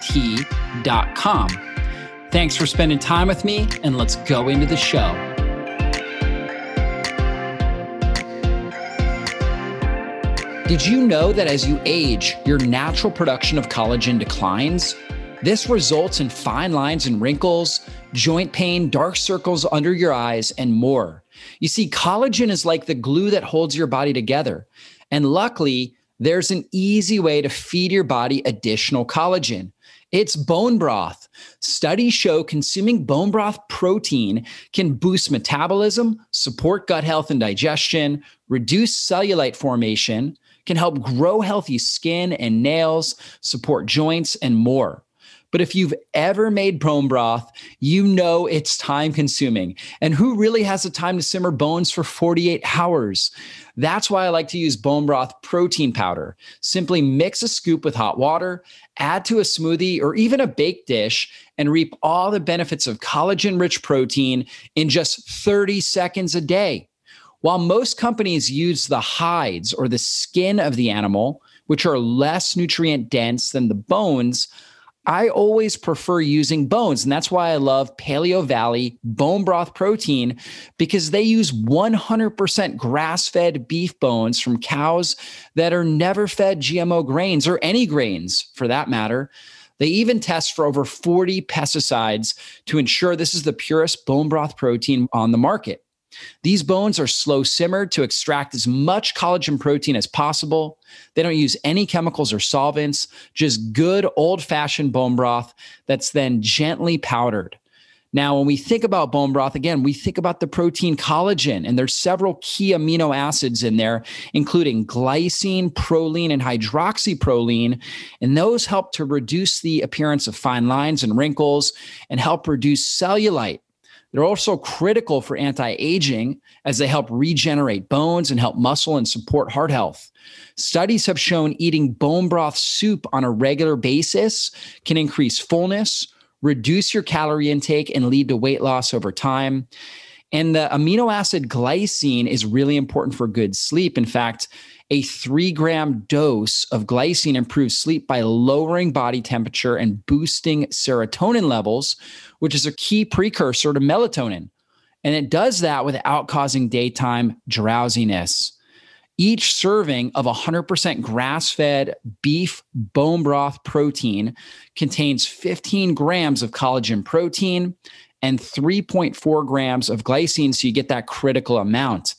T.com. Thanks for spending time with me, and let's go into the show. Did you know that as you age, your natural production of collagen declines? This results in fine lines and wrinkles, joint pain, dark circles under your eyes, and more. You see, collagen is like the glue that holds your body together. And luckily, there's an easy way to feed your body additional collagen. It's bone broth. Studies show consuming bone broth protein can boost metabolism, support gut health and digestion, reduce cellulite formation, can help grow healthy skin and nails, support joints, and more. But if you've ever made bone broth, you know it's time consuming. And who really has the time to simmer bones for 48 hours? That's why I like to use bone broth protein powder. Simply mix a scoop with hot water, add to a smoothie or even a baked dish, and reap all the benefits of collagen rich protein in just 30 seconds a day. While most companies use the hides or the skin of the animal, which are less nutrient dense than the bones, I always prefer using bones. And that's why I love Paleo Valley bone broth protein because they use 100% grass fed beef bones from cows that are never fed GMO grains or any grains for that matter. They even test for over 40 pesticides to ensure this is the purest bone broth protein on the market. These bones are slow simmered to extract as much collagen protein as possible. They don't use any chemicals or solvents, just good old fashioned bone broth that's then gently powdered. Now, when we think about bone broth, again, we think about the protein collagen, and there's several key amino acids in there, including glycine, proline, and hydroxyproline. And those help to reduce the appearance of fine lines and wrinkles and help reduce cellulite. They're also critical for anti aging as they help regenerate bones and help muscle and support heart health. Studies have shown eating bone broth soup on a regular basis can increase fullness, reduce your calorie intake, and lead to weight loss over time. And the amino acid glycine is really important for good sleep. In fact, a three gram dose of glycine improves sleep by lowering body temperature and boosting serotonin levels, which is a key precursor to melatonin. And it does that without causing daytime drowsiness. Each serving of 100% grass fed beef bone broth protein contains 15 grams of collagen protein and 3.4 grams of glycine. So you get that critical amount.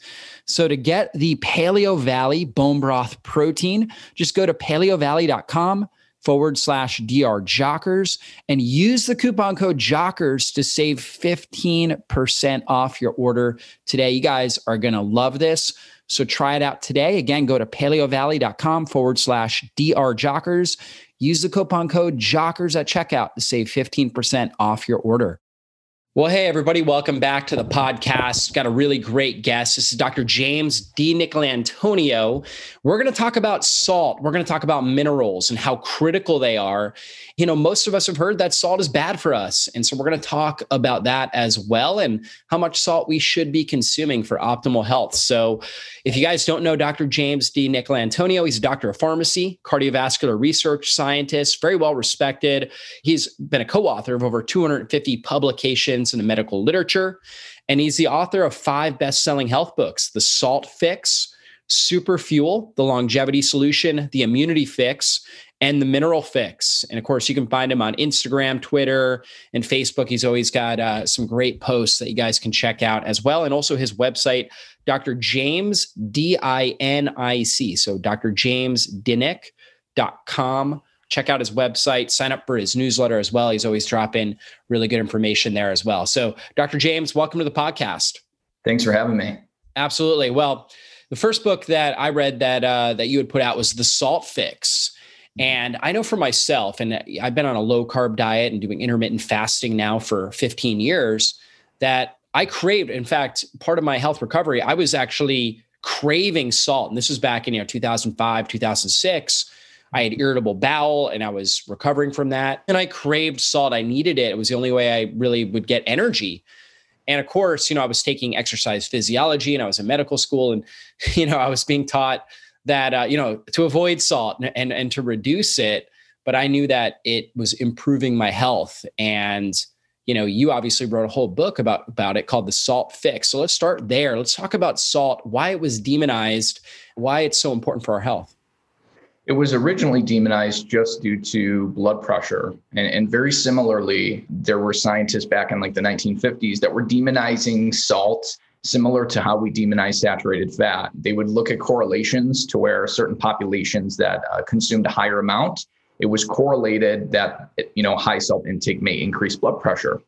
So to get the Paleo Valley bone broth protein, just go to paleovalley.com forward slash DR Jockers and use the coupon code Jockers to save 15% off your order today. You guys are going to love this. So try it out today. Again, go to paleovalley.com forward slash DR Jockers. Use the coupon code Jockers at checkout to save 15% off your order. Well, hey, everybody, welcome back to the podcast. Got a really great guest. This is Dr. James DiNicolantonio. We're going to talk about salt. We're going to talk about minerals and how critical they are. You know, most of us have heard that salt is bad for us. And so we're going to talk about that as well and how much salt we should be consuming for optimal health. So, if you guys don't know Dr. James DiNicolantonio, he's a doctor of pharmacy, cardiovascular research scientist, very well respected. He's been a co author of over 250 publications in the medical literature. And he's the author of five best selling health books The Salt Fix, Super Fuel, The Longevity Solution, The Immunity Fix, and the Mineral Fix. And of course, you can find him on Instagram, Twitter, and Facebook. He's always got uh, some great posts that you guys can check out as well. And also his website, Dr. James, D I N I C. So Dr. James Dinic.com. Check out his website, sign up for his newsletter as well. He's always dropping really good information there as well. So, Dr. James, welcome to the podcast. Thanks for having me. Absolutely. Well, the first book that I read that uh, that you had put out was The Salt Fix. And I know for myself, and I've been on a low carb diet and doing intermittent fasting now for 15 years, that I craved. In fact, part of my health recovery, I was actually craving salt. And this was back in you know 2005, 2006. I had irritable bowel and I was recovering from that. And I craved salt. I needed it. It was the only way I really would get energy. And of course, you know, I was taking exercise physiology and I was in medical school and, you know, I was being taught that, uh, you know, to avoid salt and, and, and to reduce it. But I knew that it was improving my health. And, you know, you obviously wrote a whole book about, about it called The Salt Fix. So let's start there. Let's talk about salt, why it was demonized, why it's so important for our health. It was originally demonized just due to blood pressure. And, and very similarly, there were scientists back in like the 1950s that were demonizing salt similar to how we demonize saturated fat. They would look at correlations to where certain populations that uh, consumed a higher amount, it was correlated that you know high salt intake may increase blood pressure.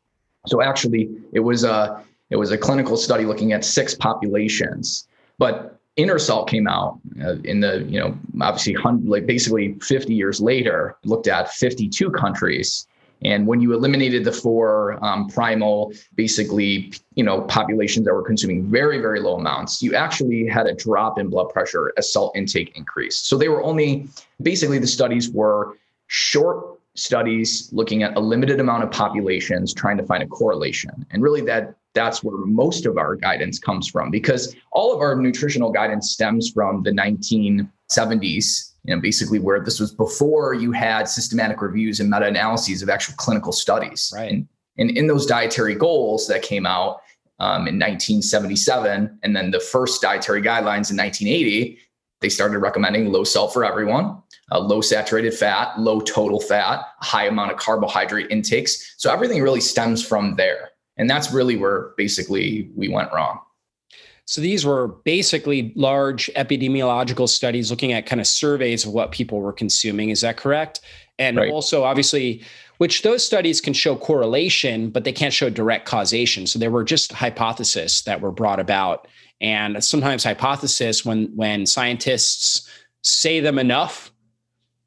So actually, it was a it was a clinical study looking at six populations, but InterSalt came out uh, in the, you know, obviously like basically 50 years later, looked at 52 countries. And when you eliminated the four um, primal, basically, you know, populations that were consuming very, very low amounts, you actually had a drop in blood pressure as salt intake increased. So they were only, basically, the studies were short studies looking at a limited amount of populations trying to find a correlation. And really that that's where most of our guidance comes from because all of our nutritional guidance stems from the 1970s you know basically where this was before you had systematic reviews and meta-analyses of actual clinical studies. Right. And, and in those dietary goals that came out um, in 1977 and then the first dietary guidelines in 1980 they started recommending low salt for everyone uh, low saturated fat low total fat high amount of carbohydrate intakes so everything really stems from there and that's really where basically we went wrong. So these were basically large epidemiological studies looking at kind of surveys of what people were consuming. Is that correct? And right. also, obviously, which those studies can show correlation, but they can't show direct causation. So there were just hypotheses that were brought about. And sometimes hypothesis, when when scientists say them enough,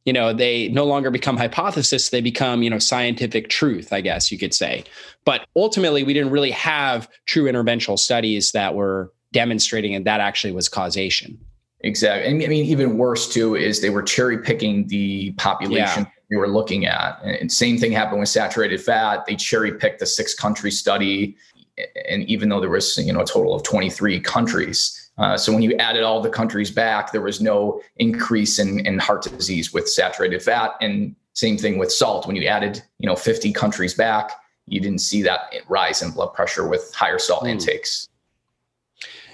you know they no longer become hypothesis they become you know scientific truth i guess you could say. But ultimately we didn't really have true interventional studies that were demonstrating that that actually was causation. Exactly and i mean even worse too is they were cherry picking the population yeah. they were looking at. And same thing happened with saturated fat. They cherry picked the six country study and even though there was you know a total of 23 countries uh, so when you added all the countries back, there was no increase in, in heart disease with saturated fat. And same thing with salt. When you added, you know, 50 countries back, you didn't see that rise in blood pressure with higher salt mm. intakes.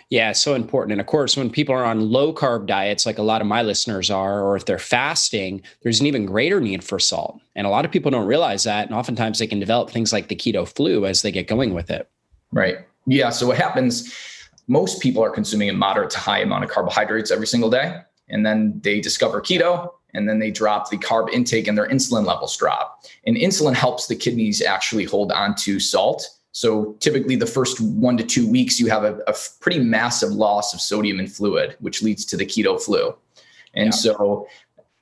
Yeah, so important. And of course, when people are on low carb diets, like a lot of my listeners are, or if they're fasting, there's an even greater need for salt. And a lot of people don't realize that. And oftentimes they can develop things like the keto flu as they get going with it. Right. Yeah. So what happens most people are consuming a moderate to high amount of carbohydrates every single day. And then they discover keto and then they drop the carb intake and their insulin levels drop. And insulin helps the kidneys actually hold on to salt. So typically, the first one to two weeks, you have a, a pretty massive loss of sodium and fluid, which leads to the keto flu. And yeah. so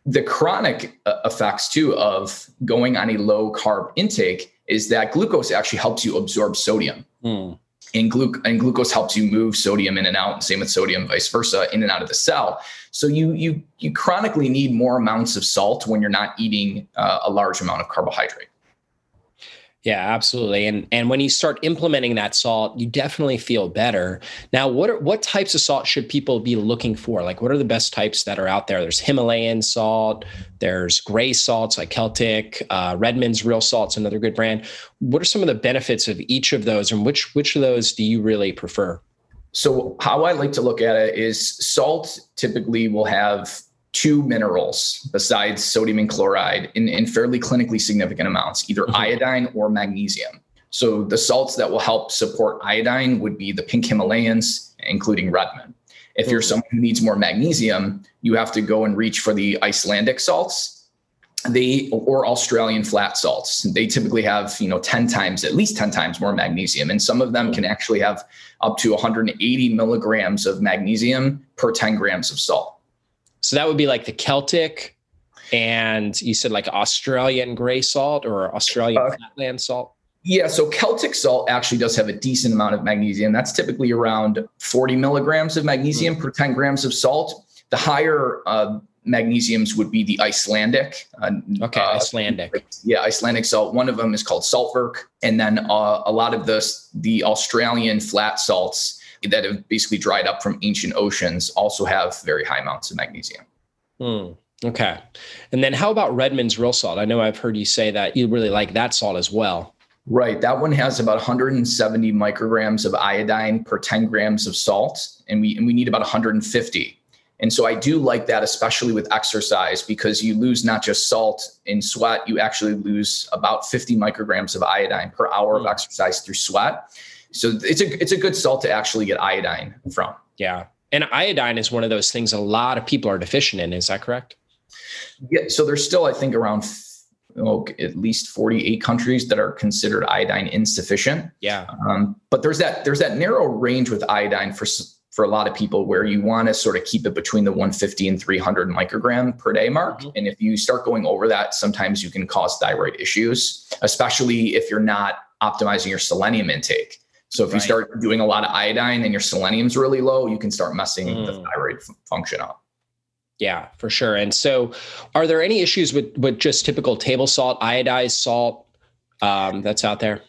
the chronic uh, effects too of going on a low carb intake is that glucose actually helps you absorb sodium. Mm and, and glucose helps you move sodium in and out and same with sodium vice versa in and out of the cell. So you you you chronically need more amounts of salt when you're not eating uh, a large amount of carbohydrate yeah, absolutely. And and when you start implementing that salt, you definitely feel better. Now, what are, what types of salt should people be looking for? Like what are the best types that are out there? There's Himalayan salt, there's gray salts like Celtic, uh, Redmond's Real Salt's another good brand. What are some of the benefits of each of those and which which of those do you really prefer? So how I like to look at it is salt typically will have two minerals besides sodium and chloride in, in fairly clinically significant amounts, either mm-hmm. iodine or magnesium. So the salts that will help support iodine would be the pink Himalayans, including Redmond. If you're mm-hmm. someone who needs more magnesium, you have to go and reach for the Icelandic salts. They or Australian flat salts. They typically have, you know, 10 times, at least 10 times more magnesium. And some of them can actually have up to 180 milligrams of magnesium per 10 grams of salt. So that would be like the Celtic and you said like Australian gray salt or Australian uh, flatland salt? Yeah, so Celtic salt actually does have a decent amount of magnesium. That's typically around 40 milligrams of magnesium mm-hmm. per 10 grams of salt. The higher uh, magnesiums would be the Icelandic. Uh, okay, uh, Icelandic. Yeah, Icelandic salt. One of them is called Saltwerk, and then uh, a lot of the the Australian flat salts that have basically dried up from ancient oceans also have very high amounts of magnesium. Hmm. Okay, and then how about Redmond's real salt? I know I've heard you say that you really like that salt as well. Right. That one has about 170 micrograms of iodine per 10 grams of salt, and we and we need about 150. And so I do like that, especially with exercise, because you lose not just salt in sweat, you actually lose about 50 micrograms of iodine per hour of hmm. exercise through sweat. So it's a it's a good salt to actually get iodine from. Yeah. And iodine is one of those things a lot of people are deficient in. Is that correct? Yeah. So there's still, I think, around oh, at least 48 countries that are considered iodine insufficient. Yeah. Um, but there's that there's that narrow range with iodine for for a lot of people where you want to sort of keep it between the 150 and 300 microgram per day mark. Mm-hmm. And if you start going over that, sometimes you can cause thyroid issues, especially if you're not optimizing your selenium intake. So if right. you start doing a lot of iodine and your selenium's really low, you can start messing mm. the thyroid f- function up. Yeah, for sure. And so, are there any issues with with just typical table salt, iodized salt um, that's out there?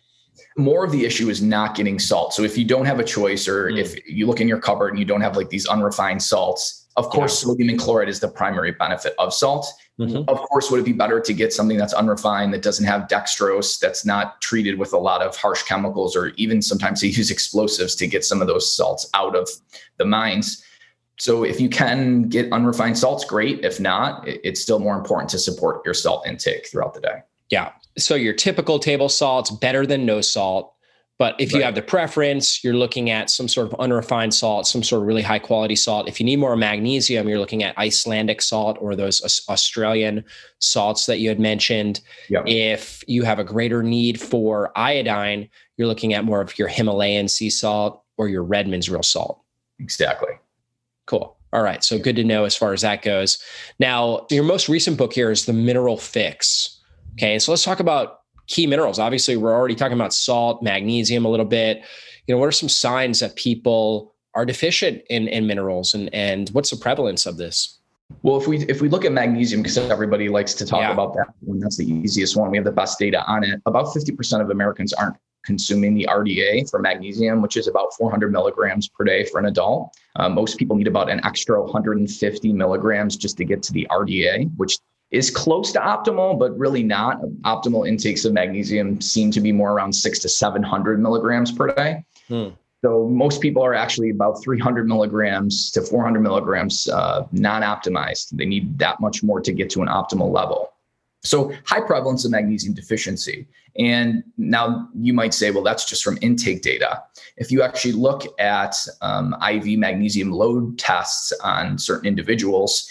More of the issue is not getting salt. So if you don't have a choice, or mm. if you look in your cupboard and you don't have like these unrefined salts, of course, yeah. sodium and chloride is the primary benefit of salt. Mm-hmm. Of course, would it be better to get something that's unrefined, that doesn't have dextrose, that's not treated with a lot of harsh chemicals, or even sometimes they use explosives to get some of those salts out of the mines? So if you can get unrefined salts, great. If not, it's still more important to support your salt intake throughout the day. Yeah. So your typical table salt's better than no salt. But if right. you have the preference, you're looking at some sort of unrefined salt, some sort of really high quality salt. If you need more magnesium, you're looking at Icelandic salt or those Australian salts that you had mentioned. Yep. If you have a greater need for iodine, you're looking at more of your Himalayan sea salt or your Redmond's real salt. Exactly. Cool. All right. So good to know as far as that goes. Now, your most recent book here is The Mineral Fix. Okay. So let's talk about key minerals. Obviously, we're already talking about salt, magnesium a little bit. You know, what are some signs that people are deficient in, in minerals and, and what's the prevalence of this? Well, if we if we look at magnesium, because everybody likes to talk yeah. about that one, that's the easiest one. We have the best data on it. About 50% of Americans aren't consuming the RDA for magnesium, which is about 400 milligrams per day for an adult. Uh, most people need about an extra 150 milligrams just to get to the RDA, which is close to optimal, but really not. Optimal intakes of magnesium seem to be more around six to 700 milligrams per day. Hmm. So most people are actually about 300 milligrams to 400 milligrams uh, non-optimized. They need that much more to get to an optimal level. So high prevalence of magnesium deficiency. And now you might say, well, that's just from intake data. If you actually look at um, IV magnesium load tests on certain individuals,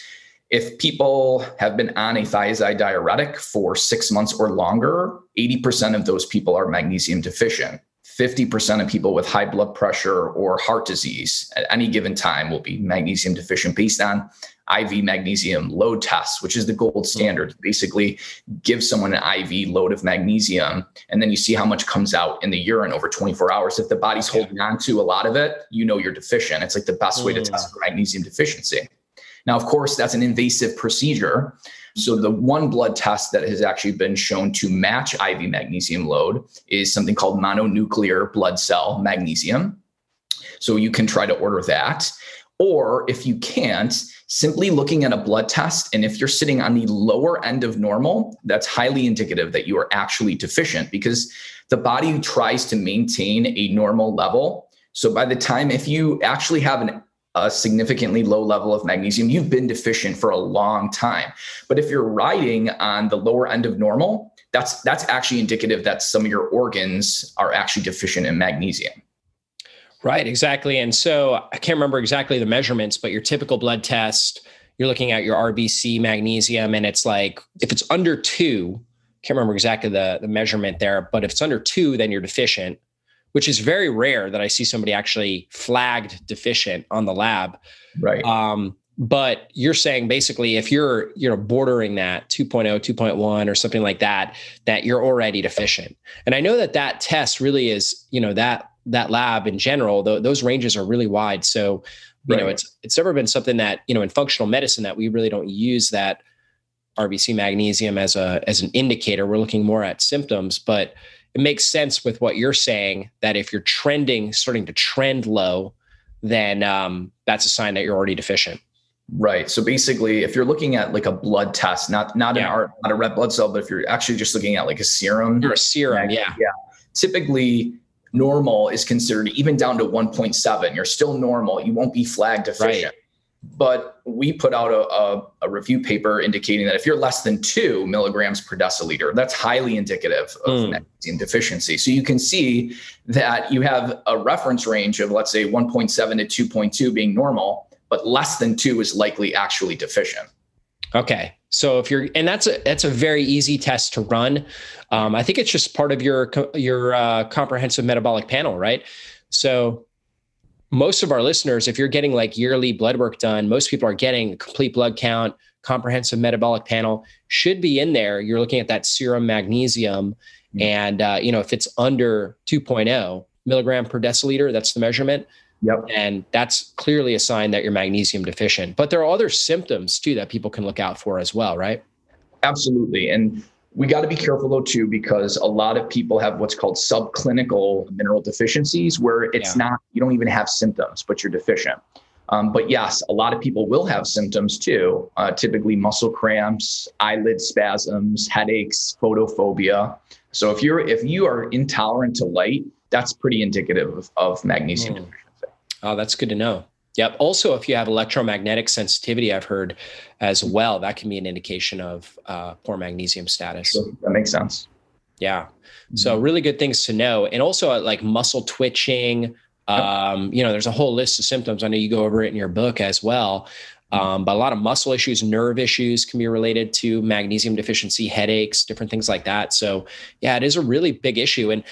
if people have been on a thiazide diuretic for six months or longer, 80% of those people are magnesium deficient. 50% of people with high blood pressure or heart disease at any given time will be magnesium deficient based on IV magnesium load tests, which is the gold mm-hmm. standard. Basically, give someone an IV load of magnesium, and then you see how much comes out in the urine over 24 hours. If the body's holding on to a lot of it, you know you're deficient. It's like the best way to mm. test for magnesium deficiency. Now, of course, that's an invasive procedure. So, the one blood test that has actually been shown to match IV magnesium load is something called mononuclear blood cell magnesium. So, you can try to order that. Or if you can't, simply looking at a blood test, and if you're sitting on the lower end of normal, that's highly indicative that you are actually deficient because the body tries to maintain a normal level. So by the time, if you actually have an a significantly low level of magnesium, you've been deficient for a long time. But if you're riding on the lower end of normal, that's that's actually indicative that some of your organs are actually deficient in magnesium. Right, exactly. And so I can't remember exactly the measurements, but your typical blood test, you're looking at your RBC magnesium, and it's like if it's under two, can't remember exactly the, the measurement there, but if it's under two, then you're deficient, which is very rare that I see somebody actually flagged deficient on the lab. Right. Um, but you're saying basically if you're you know bordering that 2.0 2.1 or something like that that you're already deficient and i know that that test really is you know that that lab in general, th- those ranges are really wide. So, you right. know, it's it's never been something that you know in functional medicine that we really don't use that RBC magnesium as a as an indicator. We're looking more at symptoms, but it makes sense with what you're saying that if you're trending, starting to trend low, then um, that's a sign that you're already deficient. Right. So basically, if you're looking at like a blood test, not not yeah. an not a red blood cell, but if you're actually just looking at like a serum, or a serum, yeah, yeah. Typically, normal is considered even down to 1.7 you're still normal you won't be flagged deficient right. But we put out a, a, a, review paper indicating that if you're less than two milligrams per deciliter that's highly indicative of mm. magnesium deficiency so you can see that you have a reference range of let's say 1.7 to 2.2 being normal but less than two is likely actually deficient okay so if you're, and that's a that's a very easy test to run. Um, I think it's just part of your your uh, comprehensive metabolic panel, right? So most of our listeners, if you're getting like yearly blood work done, most people are getting complete blood count, comprehensive metabolic panel should be in there. You're looking at that serum magnesium, mm-hmm. and uh, you know if it's under 2.0 milligram per deciliter, that's the measurement. Yep. And that's clearly a sign that you're magnesium deficient. But there are other symptoms too that people can look out for as well, right? Absolutely. And we got to be careful though too because a lot of people have what's called subclinical mineral deficiencies where it's yeah. not you don't even have symptoms but you're deficient um, but yes a lot of people will have symptoms too uh, typically muscle cramps eyelid spasms headaches photophobia so if you're if you are intolerant to light that's pretty indicative of, of magnesium mm. Oh, that's good to know. Yep. Also, if you have electromagnetic sensitivity, I've heard as well, that can be an indication of uh, poor magnesium status. That makes sense. Yeah. So mm-hmm. really good things to know. And also uh, like muscle twitching. Um, you know, there's a whole list of symptoms. I know you go over it in your book as well. Mm-hmm. Um, but a lot of muscle issues, nerve issues can be related to magnesium deficiency, headaches, different things like that. So yeah, it is a really big issue. And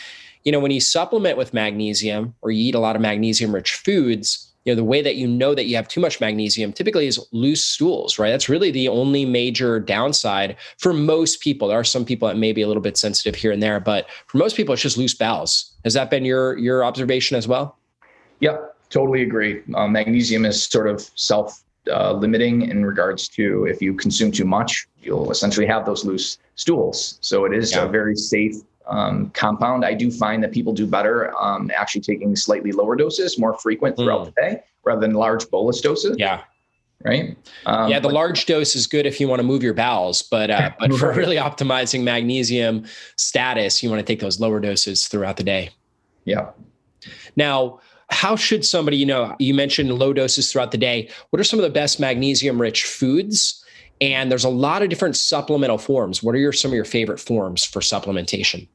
you know, when you supplement with magnesium or you eat a lot of magnesium rich foods, you know, the way that you know that you have too much magnesium typically is loose stools, right? That's really the only major downside for most people. There are some people that may be a little bit sensitive here and there, but for most people, it's just loose bowels. Has that been your your observation as well? Yep, totally agree. Um, magnesium is sort of self uh, limiting in regards to if you consume too much, you'll essentially have those loose stools. So it is yeah. a very safe um, compound. I do find that people do better um, actually taking slightly lower doses, more frequent throughout mm. the day, rather than large bolus doses. Yeah. Right. Um, yeah, the but, large dose is good if you want to move your bowels, but uh, but for really optimizing magnesium status, you want to take those lower doses throughout the day. Yeah. Now, how should somebody, you know, you mentioned low doses throughout the day. What are some of the best magnesium rich foods? And there's a lot of different supplemental forms. What are your some of your favorite forms for supplementation?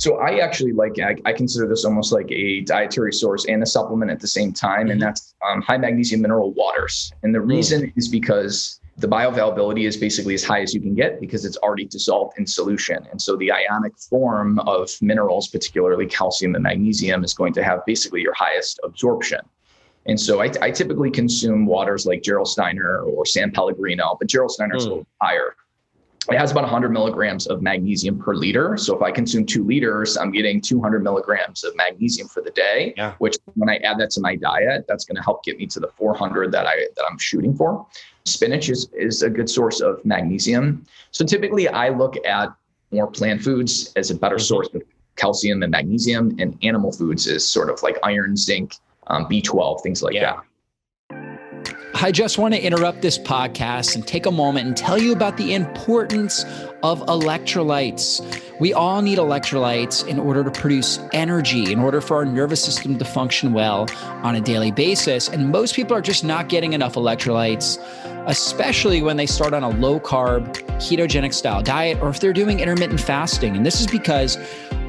So I actually like I, I, consider this almost like a dietary source and a supplement at the same time, mm-hmm. and that's um, high magnesium mineral waters. And the reason mm. is because the bioavailability is basically as high as you can get because it's already dissolved in solution. And so the ionic form of minerals, particularly calcium and magnesium, is going to have basically your highest absorption. And so I, I typically consume waters like Gerolsteiner or San Pellegrino, but Gerolsteiner is mm. a little higher it has about 100 milligrams of magnesium per liter. So if I consume two liters, I'm getting 200 milligrams of magnesium for the day. Yeah. Which, when I add that to my diet, that's going to help get me to the 400 that I that I'm shooting for. Spinach is is a good source of magnesium. So typically, I look at more plant foods as a better mm-hmm. source of calcium and magnesium, and animal foods is sort of like iron, zinc, um, B12, things like yeah. that I just want to interrupt this podcast and take a moment and tell you about the importance of electrolytes. We all need electrolytes in order to produce energy, in order for our nervous system to function well on a daily basis. And most people are just not getting enough electrolytes, especially when they start on a low carb, ketogenic style diet, or if they're doing intermittent fasting. And this is because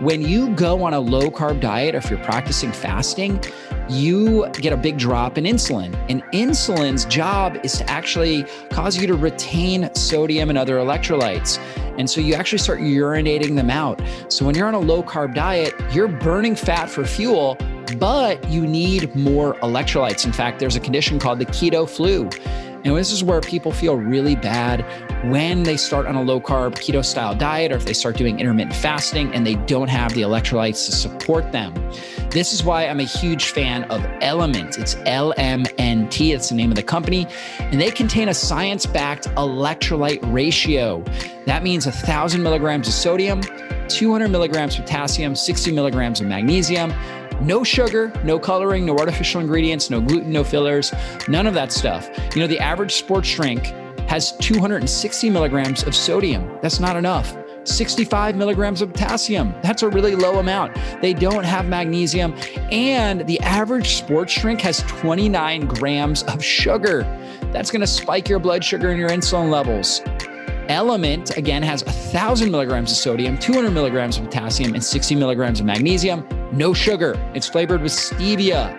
when you go on a low carb diet, or if you're practicing fasting, you get a big drop in insulin. And insulin's job is to actually cause you to retain sodium and other electrolytes. And so you actually start urinating them out. So when you're on a low carb diet, you're burning fat for fuel, but you need more electrolytes. In fact, there's a condition called the keto flu. And this is where people feel really bad when they start on a low carb keto style diet or if they start doing intermittent fasting and they don't have the electrolytes to support them. This is why I'm a huge fan of LMNT. It's LMNT, it's the name of the company. And they contain a science backed electrolyte ratio. That means 1,000 milligrams of sodium, 200 milligrams of potassium, 60 milligrams of magnesium no sugar, no coloring, no artificial ingredients, no gluten, no fillers, none of that stuff. You know, the average sports drink has 260 milligrams of sodium. That's not enough. 65 milligrams of potassium. That's a really low amount. They don't have magnesium. And the average sports drink has 29 grams of sugar. That's going to spike your blood sugar and your insulin levels. Element, again, has 1,000 milligrams of sodium, 200 milligrams of potassium, and 60 milligrams of magnesium. No sugar. It's flavored with stevia.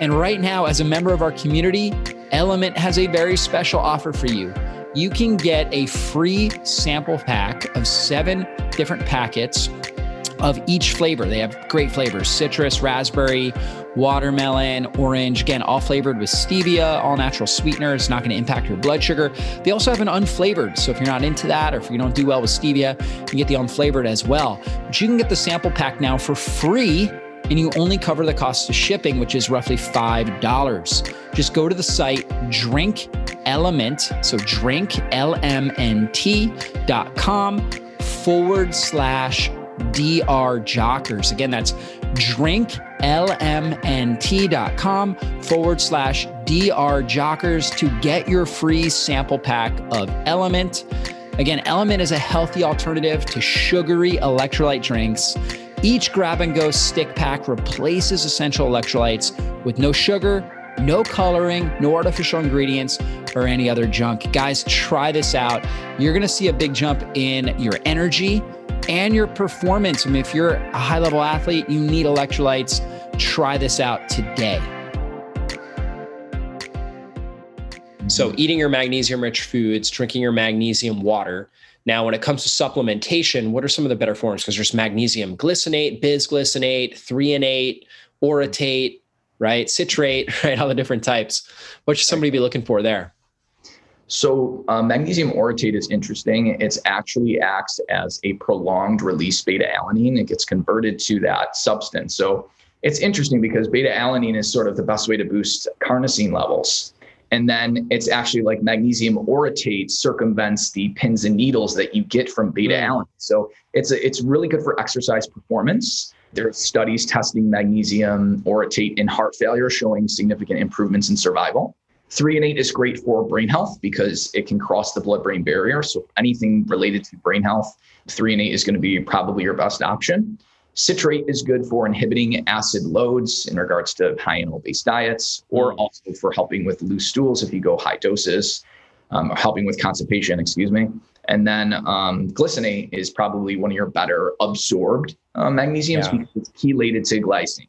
And right now, as a member of our community, Element has a very special offer for you. You can get a free sample pack of seven different packets of each flavor. They have great flavors citrus, raspberry, watermelon, orange, again, all flavored with stevia, all natural sweeteners, not going to impact your blood sugar. They also have an unflavored. So if you're not into that or if you don't do well with stevia, you get the unflavored as well. But you can get the sample pack now for free and you only cover the cost of shipping, which is roughly $5. Just go to the site, drink element, so drinklmnt.com forward slash DR Jockers. Again, that's drinklmnt.com forward slash DR Jockers to get your free sample pack of Element. Again, Element is a healthy alternative to sugary electrolyte drinks. Each grab and go stick pack replaces essential electrolytes with no sugar, no coloring, no artificial ingredients, or any other junk. Guys, try this out. You're gonna see a big jump in your energy and your performance. I mean, if you're a high level athlete, you need electrolytes. Try this out today. So, eating your magnesium rich foods, drinking your magnesium water. Now, when it comes to supplementation, what are some of the better forms? Because there's magnesium glycinate, bisglycinate, threonate, orotate, right? Citrate, right? All the different types. What should somebody be looking for there? So uh, magnesium orotate is interesting. It actually acts as a prolonged release beta alanine. It gets converted to that substance. So it's interesting because beta alanine is sort of the best way to boost carnosine levels. And then it's actually like magnesium orotate circumvents the pins and needles that you get from beta mm. alanine. So it's a, it's really good for exercise performance. There are studies testing magnesium orotate in heart failure showing significant improvements in survival. Threonate is great for brain health because it can cross the blood brain barrier. So anything related to brain health, threonate is going to be probably your best option. Citrate is good for inhibiting acid loads in regards to high animal based diets, or mm. also for helping with loose stools if you go high doses, um, helping with constipation, excuse me. And then um, glycinate is probably one of your better absorbed uh, magnesiums yeah. because it's chelated to glycine.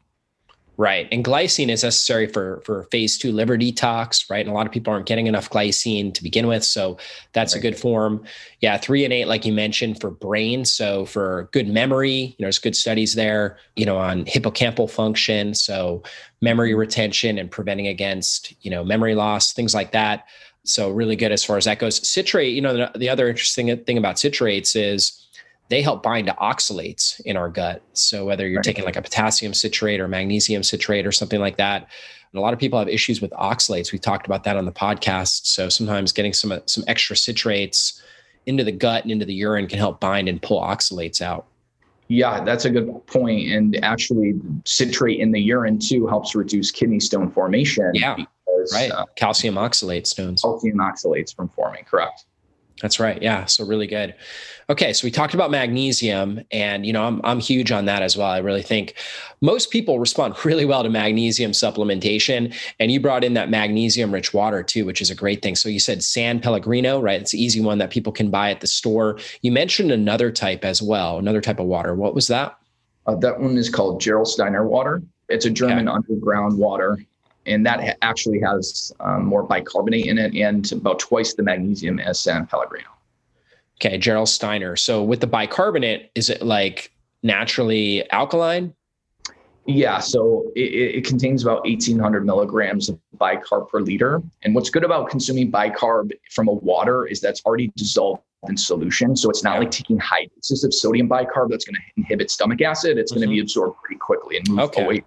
Right. And glycine is necessary for for phase two liver detox, right? And a lot of people aren't getting enough glycine to begin with. So that's right. a good form. Yeah, Threonate, like you mentioned, for brain. So for good memory, you know, there's good studies there, you know, on hippocampal function. So memory mm-hmm. retention and preventing against, you know, memory loss, things like that. So really good as far as that goes. Citrate, you know, the, the other interesting thing about citrates is they help bind to oxalates in our gut. So whether you're right. taking like a potassium citrate or magnesium citrate or something like that, and a lot of people have issues with oxalates. We talked about that on the podcast. So sometimes getting some some extra citrates into the gut and into the urine can help bind and pull oxalates out. Yeah, that's a good point. And actually, citrate in the urine too helps reduce kidney stone formation. Yeah as right. uh, calcium oxalate stones. Calcium oxalates from forming, correct. That's right. Yeah. So really good. Okay. So we talked about magnesium and, you know, I'm, I'm huge on that as well. I really think most people respond really well to magnesium supplementation. And you brought in that magnesium rich water too, which is a great thing. So you said San Pellegrino, right? It's an easy one that people can buy at the store. You mentioned another type as well, another type of water. What was that? Uh, that one is called Gerolsteiner water. It's a German underground water and that actually has um, more bicarbonate in it and about twice the magnesium as San Pellegrino. Okay, Gerolsteiner. So with the bicarbonate, is it like naturally alkaline? Yeah, so it, it, contains about 1,800 milligrams of bicarb per liter. And what's good about consuming bicarb from a water is that's already dissolved in solution. So it's not like taking high doses of sodium bicarb that's going to inhibit stomach acid. It's mm-hmm. going to be absorbed pretty quickly and move okay. away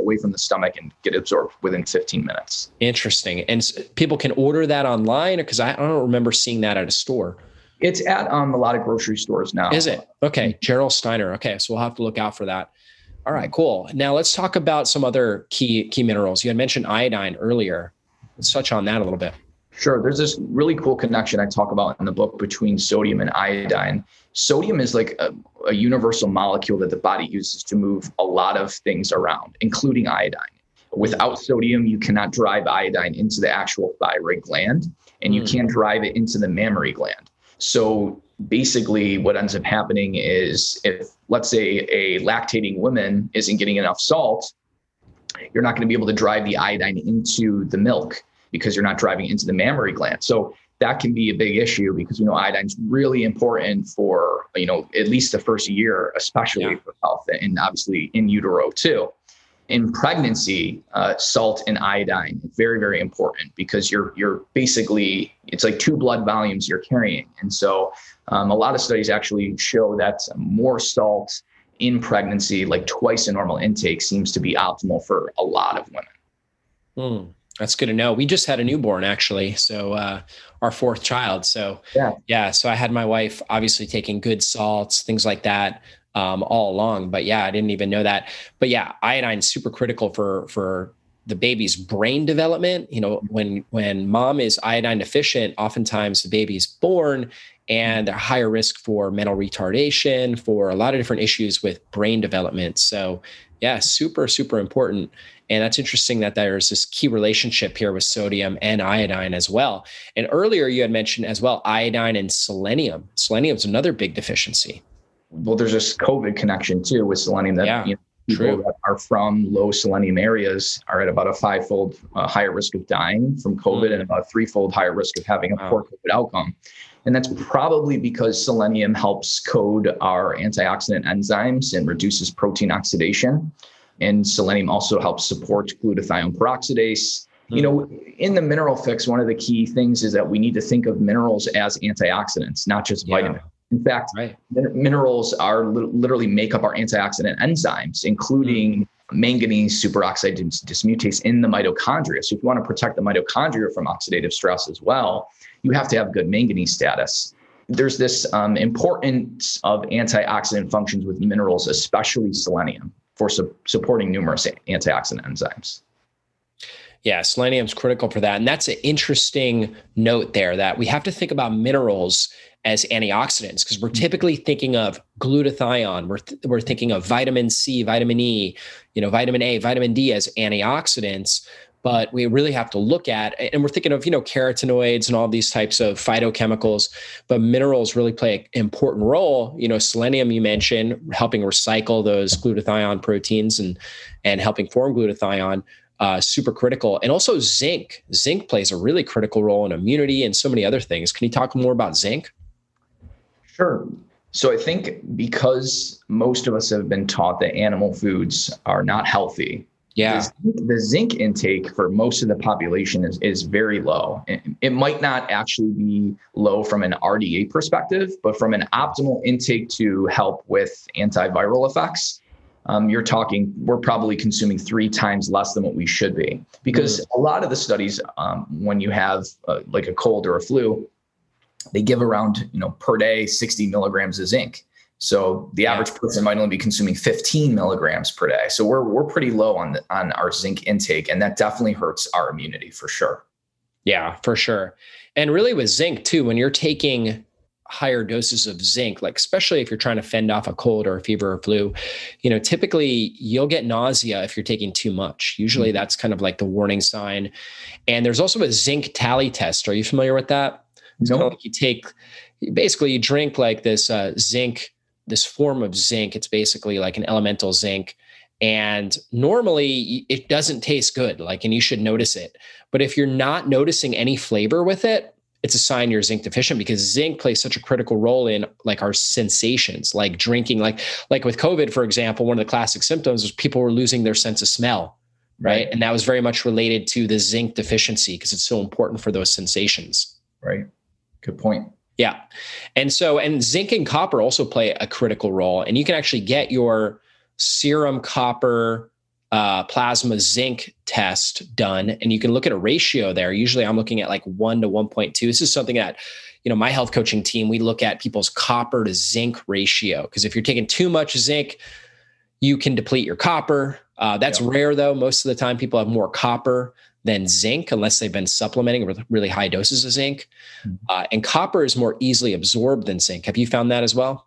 away from the stomach and get absorbed within 15 minutes. Interesting. And people can order that online because I, I don't remember seeing that at a store. It's at um, a lot of grocery stores now. Is it? Okay. Gerolsteiner. Okay. So we'll have to look out for that. All right, cool. Now let's talk about some other key key minerals. You had mentioned iodine earlier. Let's touch on that a little bit. Sure. There's this really cool connection I talk about in the book between sodium and iodine. Sodium is like a, a, universal molecule that the body uses to move a lot of things around, including iodine. Without sodium, you cannot drive iodine into the actual thyroid gland, and you mm. can't drive it into the mammary gland. So basically, what ends up happening is if, let's say, a lactating woman isn't getting enough salt, you're not going to be able to drive the iodine into the milk because you're not driving into the mammary gland. So that can be a big issue because we know iodine's really important for you know at least the first year, especially yeah. for health, and obviously in utero too. In pregnancy, uh, salt and iodine very very important because you're you're basically it's like two blood volumes you're carrying, and so um, a lot of studies actually show that more salt in pregnancy, like twice a normal intake, seems to be optimal for a lot of women. Mm. That's good to know. We just had a newborn actually. So uh, our fourth child. So yeah. Yeah. So I had my wife obviously taking good salts, things like that, um, all along. But yeah, I didn't even know that. But yeah, iodine super critical for for the baby's brain development. You know, when when mom is iodine deficient, oftentimes the baby's born and they're higher risk for mental retardation, for a lot of different issues with brain development. So yeah, super, super important. And that's interesting that there's this key relationship here with sodium and iodine as well. And earlier you had mentioned as well iodine and selenium. Selenium is another big deficiency. Well, there's this COVID connection too with selenium that yeah, you know, people true. that are from low selenium areas are at about a fivefold uh, higher risk of dying from COVID mm. and about a threefold higher risk of having a wow. poor COVID outcome. And that's probably because selenium helps code our antioxidant enzymes and reduces protein oxidation. And selenium also helps support glutathione peroxidase. Mm. You know, in the mineral fix, one of the key things is that we need to think of minerals as antioxidants, not just yeah. vitamins. In fact, right. min- minerals are li- literally make up our antioxidant enzymes, including mm. manganese superoxide dismutase in the mitochondria. So if you want to protect the mitochondria from oxidative stress as well, you have to have good manganese status. There's this um, importance of antioxidant functions with minerals, especially selenium for su- supporting numerous antioxidant enzymes. Yeah, selenium is critical for that. And that's an interesting note there that we have to think about minerals as antioxidants because we're typically thinking of glutathione, we're, th- we're thinking of vitamin C, vitamin E, you know, vitamin A, vitamin D as antioxidants but we really have to look at and we're thinking of you know carotenoids and all these types of phytochemicals but minerals really play an important role. You know selenium you mentioned helping recycle those glutathione proteins and and helping form glutathione uh, super critical and also zinc. Zinc plays a really critical role in immunity and so many other things. Can you talk more about zinc? Sure. So I think because most of us have been taught that animal foods are not healthy, yeah. The, the, zinc intake for most of the population is, is very low. It, it might not actually be low from an RDA perspective, but from an optimal intake to help with antiviral effects, um, you're talking, we're probably consuming three times less than what we should be. Because mm. a lot of the studies, um, when you have uh, like a cold or a flu, they give around, you know, per day, 60 milligrams of zinc. So the average person might only be consuming 15 milligrams per day. So we're we're pretty low on the, on our zinc intake, and that definitely hurts our immunity for sure. Yeah, for sure. And really with zinc too, when you're taking higher doses of zinc, like especially if you're trying to fend off a cold or a fever or flu, you know, typically you'll get nausea if you're taking too much. Usually mm-hmm. that's kind of like the warning sign. And there's also a zinc tally test. Are you familiar with that? No. Nope. Like you take basically you drink like this uh, zinc this form of zinc. It's basically like an elemental zinc. And normally it doesn't taste good, like, and you should notice it. But if you're not noticing any flavor with it, it's a sign you're zinc deficient because zinc plays such a critical role in like our sensations, like drinking, like like with COVID, for example, one of the classic symptoms was people were losing their sense of smell, right? right. And that was very much related to the zinc deficiency because it's so important for those sensations. Right. Good point. Yeah. And so, and zinc and copper also play a critical role. And you can actually get your serum copper uh, plasma zinc test done, and you can look at a ratio there. Usually I'm looking at like one to 1.2. This is something that, you know, my health coaching team, we look at people's copper to zinc ratio. Because if you're taking too much zinc, you can deplete your copper. Uh, that's yeah. rare though. Most of the time, people have more copper than zinc unless they've been supplementing with really high doses of zinc. Mm-hmm. Uh, and copper is more easily absorbed than zinc. Have you found that as well?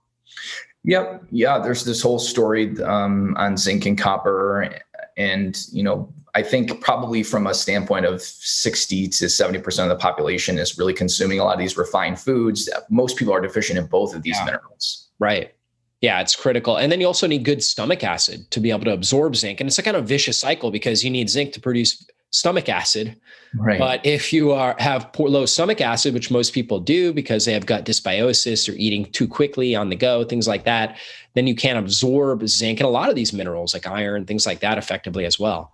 Yep. Yeah. There's this whole story um, on zinc and copper. And, you know, I think probably from a standpoint of 60 to 70% of the population is really consuming a lot of these refined foods. Most people are deficient in both of these yeah. minerals. Right. Yeah, it's critical. And then you also need good stomach acid to be able to absorb zinc. And it's a kind of vicious cycle because you need zinc to produce stomach acid. Right. But if you are have poor, low stomach acid, which most people do because they have gut dysbiosis or eating too quickly on the go, things like that, then you can't absorb zinc and a lot of these minerals like iron, things like that effectively as well.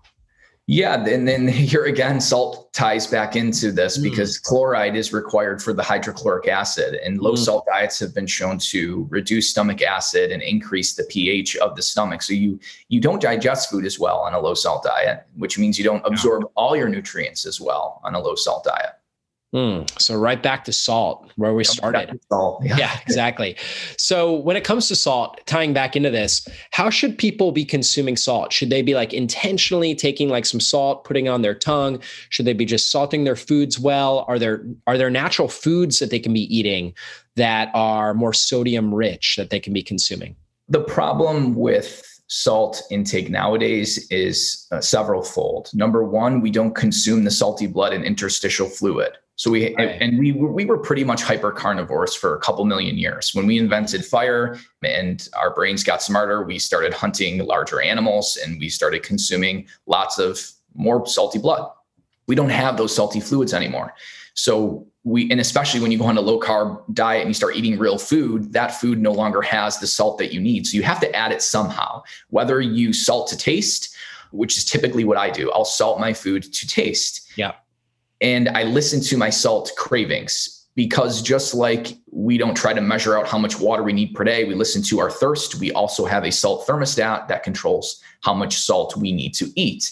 Yeah, and then here again, salt ties back into this mm. because chloride is required for the hydrochloric acid, and low mm. salt diets have been shown to reduce stomach acid and increase the pH of the stomach. So you you don't digest food as well on a low salt diet, which means you don't absorb yeah. all your nutrients as well on a low salt diet. Mm, so right back to salt where we started. Salt, yeah. yeah, exactly. So when it comes to salt, tying back into this, how should people be consuming salt? Should they be like intentionally taking like some salt, putting on their tongue? Should they be just salting their foods well? Are there are there natural foods that they can be eating that are more sodium rich that they can be consuming? The problem with salt intake nowadays is uh, several fold. Number one, we don't consume the salty blood and interstitial fluid. So we right. and we we were pretty much hyper carnivores for a couple million years. When we invented fire and our brains got smarter, we started hunting larger animals and we started consuming lots of more salty blood. We don't have those salty fluids anymore. So we and especially when you go on a low carb diet and you start eating real food, that food no longer has the salt that you need. So you have to add it somehow. Whether you salt to taste, which is typically what I do. I'll salt my food to taste. Yeah and I listen to my salt cravings because just like we don't try to measure out how much water we need per day, we listen to our thirst. We also have a salt thermostat that controls how much salt we need to eat.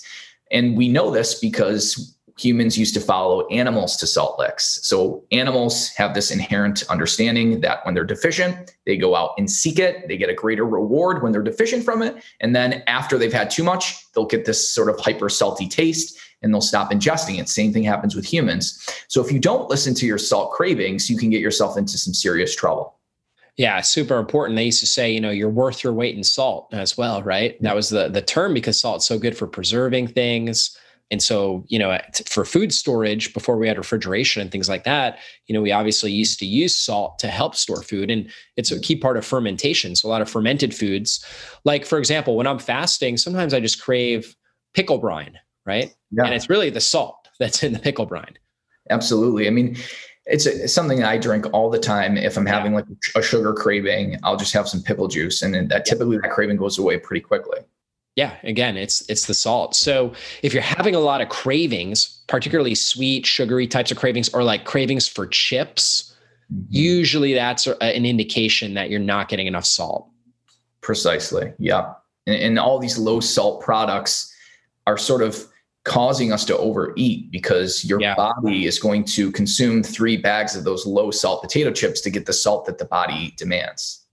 And we know this because humans used to follow animals to salt licks. So animals have this inherent understanding that when they're deficient, they go out and seek it. They get a greater reward when they're deficient from it. And then after they've had too much, they'll get this sort of hyper salty taste and they'll stop ingesting it. Same thing happens with humans. So if you don't listen to your salt cravings, you can get yourself into some serious trouble. Yeah, super important. They used to say, you know, you're worth your weight in salt as well, right? That was the the term because salt's so good for preserving things. And so, you know, for food storage before we had refrigeration and things like that, you know, we obviously used to use salt to help store food. And it's a key part of fermentation. So, a lot of fermented foods, like for example, when I'm fasting, sometimes I just crave pickle brine, right? Yeah. And it's really the salt that's in the pickle brine. Absolutely. I mean, it's, a, it's something I drink all the time. If I'm having like a sugar craving, I'll just have some pickle juice, and then that typically that craving goes away pretty quickly. Yeah, again, it's it's the salt. So if you're having a lot of cravings, particularly sweet, sugary types of cravings, or like cravings for chips, mm-hmm. usually that's an indication that you're not getting enough salt. Precisely. Yeah, and, and all these low salt products are sort of causing us to overeat because your yeah. body is going to consume three bags of those low salt potato chips to get the salt that the body demands.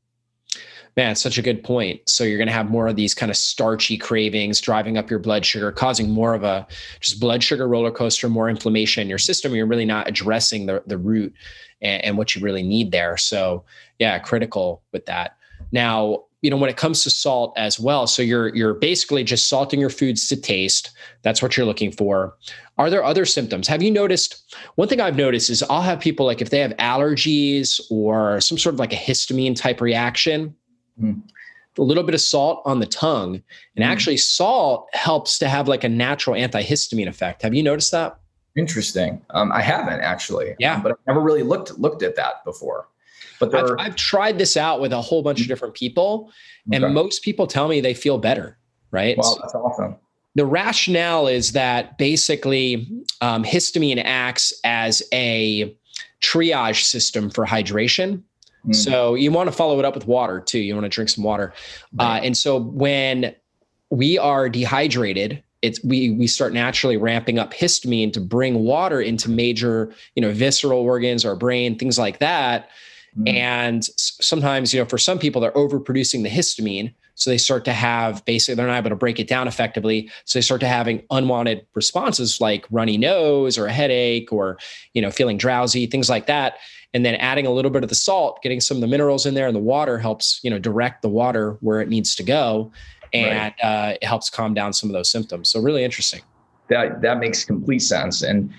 Man, such a good point. So you're going to have more of these kind of starchy cravings driving up your blood sugar, causing more of a just blood sugar roller coaster, more inflammation in your system. You're really not addressing the, the root and, and what you really need there. So yeah, critical with that. Now, you know, when it comes to salt as well, so you're you're basically just salting your foods to taste. That's what you're looking for. Are there other symptoms? Have you noticed? One thing I've noticed is I'll have people like if they have allergies or some sort of like a histamine type reaction, mm. a little bit of salt on the tongue, and mm. actually salt helps to have like a natural antihistamine effect. Have you noticed that? Interesting. Um, I haven't actually. Yeah, um, but I've never really looked looked at that before. But I've, I've, tried this out with a whole bunch of mm. different people, and most people tell me they feel better. Right. Wow, that's awesome. The rationale is that basically um, histamine acts as a triage system for hydration. Mm. So you want to follow it up with water too. You want to drink some water. Uh, right. Uh, and so when we are dehydrated, it's we we start naturally ramping up histamine to bring water into major you know visceral organs or brain things like that Mm. And sometimes, you know, for some people, they're overproducing the histamine. So they start to have basically, they're not able to break it down effectively. So they start to having unwanted responses like runny nose or a headache or, you know, feeling drowsy, things like that. And then adding a little bit of the salt, getting some of the minerals in there and the water helps, you know, direct the water where it needs to go. And right. uh, it helps calm down some of those symptoms. So really interesting. That, that makes complete sense. And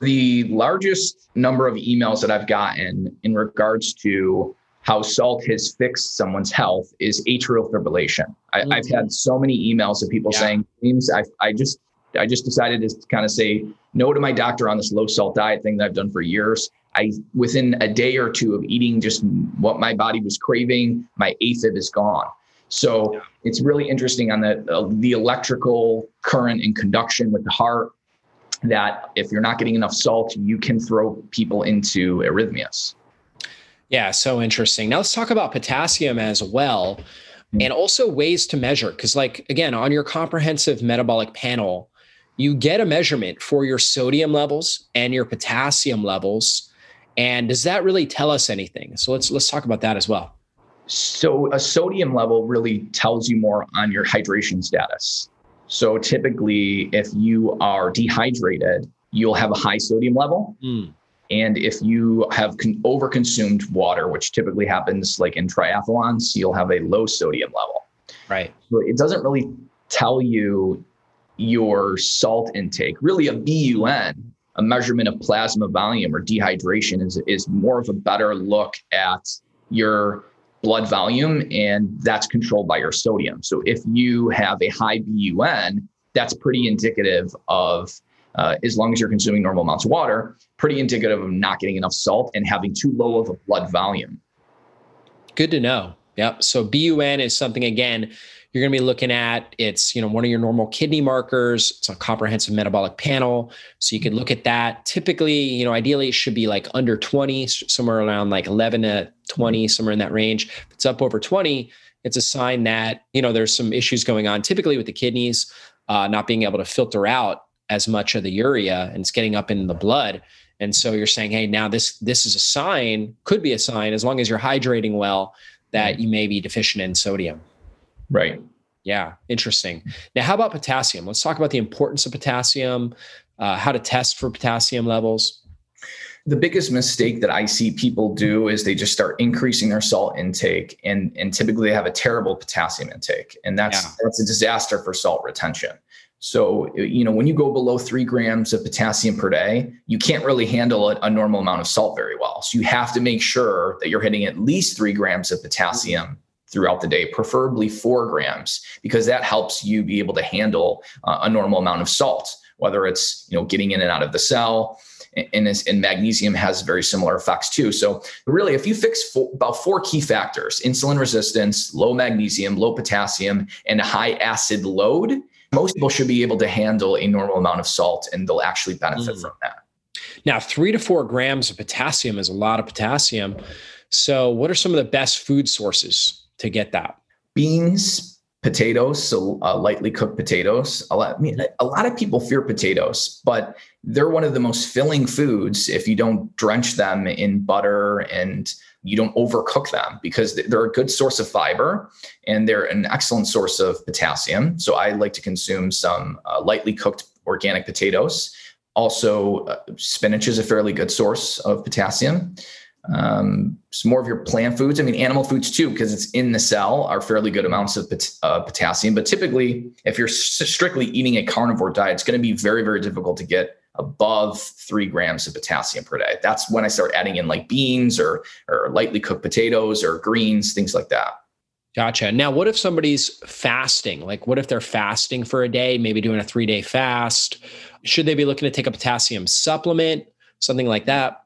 the largest number of emails that I've gotten in regards to how salt has fixed someone's health is atrial fibrillation. I, have mm-hmm. had so many emails of people yeah. saying, James, I, I just I just decided to kind of say no to my doctor on this low salt diet thing that I've done for years. I within a day or two of eating just what my body was craving, my AFib is gone. So yeah. it's really interesting on the uh, the electrical current and conduction with the heart that if you're not getting enough salt, you can throw people into arrhythmias. Yeah, so interesting. Now let's talk about potassium as well mm-hmm. and also ways to measure. Because, like, again, on your comprehensive metabolic panel, you get a measurement for your sodium levels and your potassium levels. And does that really tell us anything? So let's let's talk about that as well. So a sodium level really tells you more on your hydration status. So typically, if you are dehydrated, you'll have a high sodium level. Mm. And if you have con- overconsumed water, which typically happens like in triathlons, you'll have a low sodium level. Right. So it doesn't really tell you your salt intake. Really, a BUN, a measurement of plasma volume or dehydration, is, is more of a better look at your blood volume, and that's controlled by your sodium. So if you have a high BUN, that's pretty indicative of, uh, as long as you're consuming normal amounts of water, pretty indicative of not getting enough salt and having too low of a blood volume. Good to know. Yep. So BUN is something again you're going to be looking at it's you know one of your normal kidney markers. It's a comprehensive metabolic panel. So you could look at that. Typically you know ideally it should be like under 20 somewhere around like 11 to 20 somewhere in that range. If it's up over 20 it's a sign that you know there's some issues going on typically with the kidneys uh, not being able to filter out as much of the urea and it's getting up in the blood. And so you're saying hey now this this is a sign could be a sign as long as you're hydrating well that you may be deficient in sodium Right. Yeah, interesting. Now, how about potassium? Let's talk about the importance of potassium, uh, how to test for potassium levels. The biggest mistake that I see people do is they just start increasing their salt intake, and and typically they have a terrible potassium intake, and that's yeah. that's a disaster for salt retention. So, you know, when you go below three grams of potassium per day, you can't really handle a, a, normal amount of salt very well. So, you have to make sure that you're hitting at least three grams of potassium throughout the day, preferably four grams, because that helps you be able to handle uh, a normal amount of salt, whether it's you know getting in and out of the cell. And, and magnesium has very similar effects too. So really, if you fix four, about four key factors: insulin resistance, low magnesium, low potassium, and a high acid load, most people should be able to handle a normal amount of salt, and they'll actually benefit mm. from that. Now, three to four grams of potassium is a lot of potassium. So, what are some of the best food sources to get that? Beans, potatoes, so uh, lightly cooked potatoes. A lot, I mean, a lot of people fear potatoes, but they're one of the most filling foods if you don't drench them in butter and you don't overcook them because they're a good source of fiber and they're an excellent source of potassium. So I like to consume some uh, lightly cooked organic potatoes. Also, uh, spinach is a fairly good source of potassium. Um, some more of your plant foods. I mean, animal foods too, because it's in the cell, are fairly good amounts of pot- uh, potassium. But typically, if you're strictly eating a carnivore diet, it's going to be very, very difficult to get above three grams of potassium per day. That's when I start adding in like beans or or lightly cooked potatoes or greens, things like that. Gotcha. Now, what if somebody's fasting? Like, what if they're fasting for a day, maybe doing a three day fast? Should they be looking to take a potassium supplement, something like that?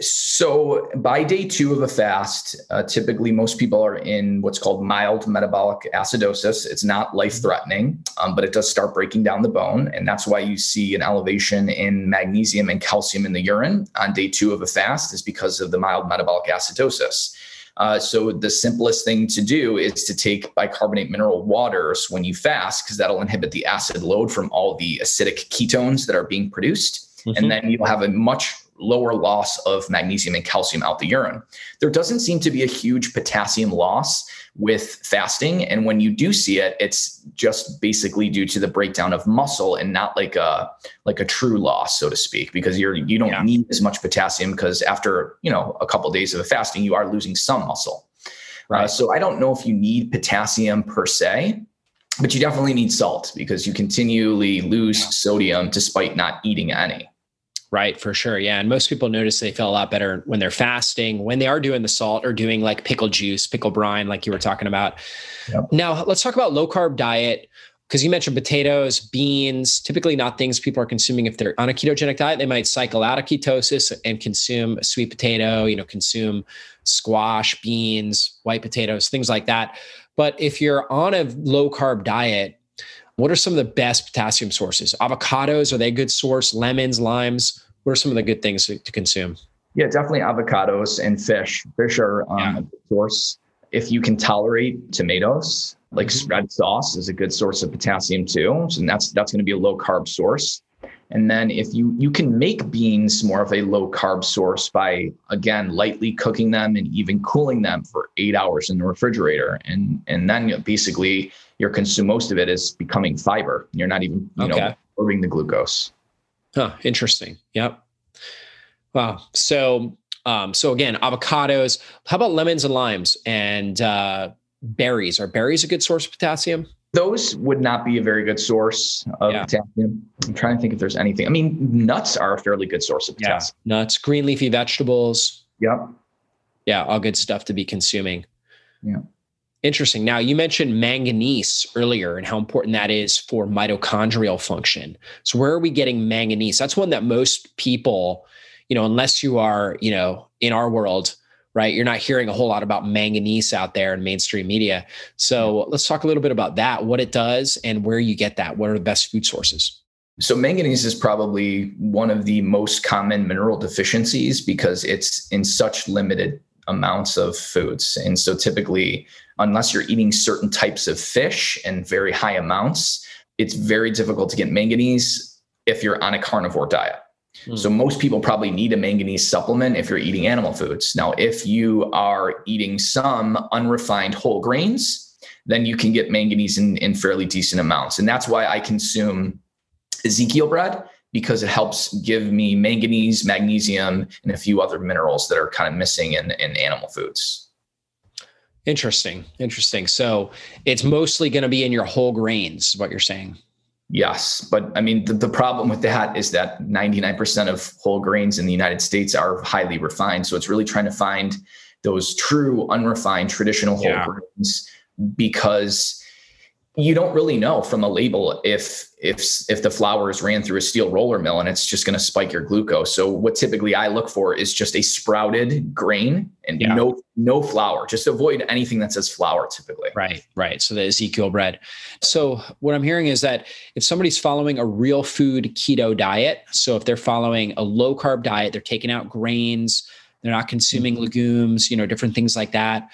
So by day two of a fast, uh, typically most people are in what's called mild metabolic acidosis. It's not life threatening, um, but it does start breaking down the bone. And that's why you see an elevation in magnesium and calcium in the urine on day two of a fast is because of the mild metabolic acidosis. Uh, so the simplest thing to do is to take bicarbonate mineral waters when you fast, because that'll inhibit the acid load from all the acidic ketones that are being produced. Mm-hmm. And then you'll have a much lower loss of magnesium and calcium out the urine. There doesn't seem to be a huge potassium loss with fasting. And when you do see it, it's just basically due to the breakdown of muscle and not like a like a true loss, so to speak, because you're you don't yeah. need as much potassium because after you know a couple of days of fasting, you are losing some muscle. Uh, right. Uh, so I don't know if you need potassium per se, but you definitely need salt because you continually lose sodium despite not eating any. Right, for sure. Yeah. And most people notice they feel a lot better when they're fasting, when they are doing the salt or doing like pickle juice, pickle brine, like you were talking about. Yep. Now, let's talk about low carb diet because you mentioned potatoes, beans, typically not things people are consuming if they're on a ketogenic diet. They might cycle out of ketosis and consume a sweet potato, you know, consume squash, beans, white potatoes, things like that. But if you're on a low carb diet, what are some of the best potassium sources? Avocados, are they a good source? Lemons, limes, what are some of the good things to, to consume? Yeah, definitely avocados and fish. Fish are um, yeah. a good source. If you can tolerate tomatoes, like mm-hmm. red sauce is a good source of potassium too. And that's that's going to be a low carb source. And then if you you can make beans more of a low carb source by again lightly cooking them and even cooling them for eight hours in the refrigerator, and and then basically your consume most of it is becoming fiber. You're not even you okay. know absorbing the glucose. Huh. Interesting. Yep. Wow. So um, so again, avocados. How about lemons and limes and uh, berries? Are berries a good source of potassium? Those would not be a very good source of yeah. potassium. I'm trying to think if there's anything. I mean, nuts are a fairly good source of potassium. Yeah. Nuts, green leafy vegetables. Yep. Yeah, all good stuff to be consuming. Yeah. Interesting. Now, you mentioned manganese earlier and how important that is for mitochondrial function. So, where are we getting manganese? That's one that most people, you know, unless you are, you know, in our world, right? You're not hearing a whole lot about manganese out there in mainstream media. So let's talk a little bit about that, what it does, and where you get that. What are the best food sources? So, manganese is probably one of the most common mineral deficiencies because it's in such limited amounts of foods. And so, typically, unless you're eating certain types of fish and very high amounts, it's very difficult to get manganese if you're on a carnivore diet. Hmm. So most people probably need a manganese supplement if you're eating animal foods. Now, if you are eating some unrefined whole grains, then you can get manganese in, in fairly decent amounts. And that's why I consume Ezekiel bread because it helps give me manganese, magnesium, and a few other minerals that are kind of missing in, in animal foods. Interesting. Interesting. So it's mostly going to be in your whole grains, what you're saying. Yes, but I mean the, the problem with that is that 99% of whole grains in the United States are highly refined. So it's really trying to find those true unrefined traditional whole yeah. grains because you don't really know from a label if if if the flour is ran through a steel roller mill and it's just going to spike your glucose. So what typically I look for is just a sprouted grain and yeah. no no flour. Just avoid anything that says flour typically. Right, right. So the Ezekiel bread. So what I'm hearing is that if somebody's following a real food keto diet, so if they're following a low carb diet, they're taking out grains, they're not consuming mm-hmm. legumes, you know, different things like that,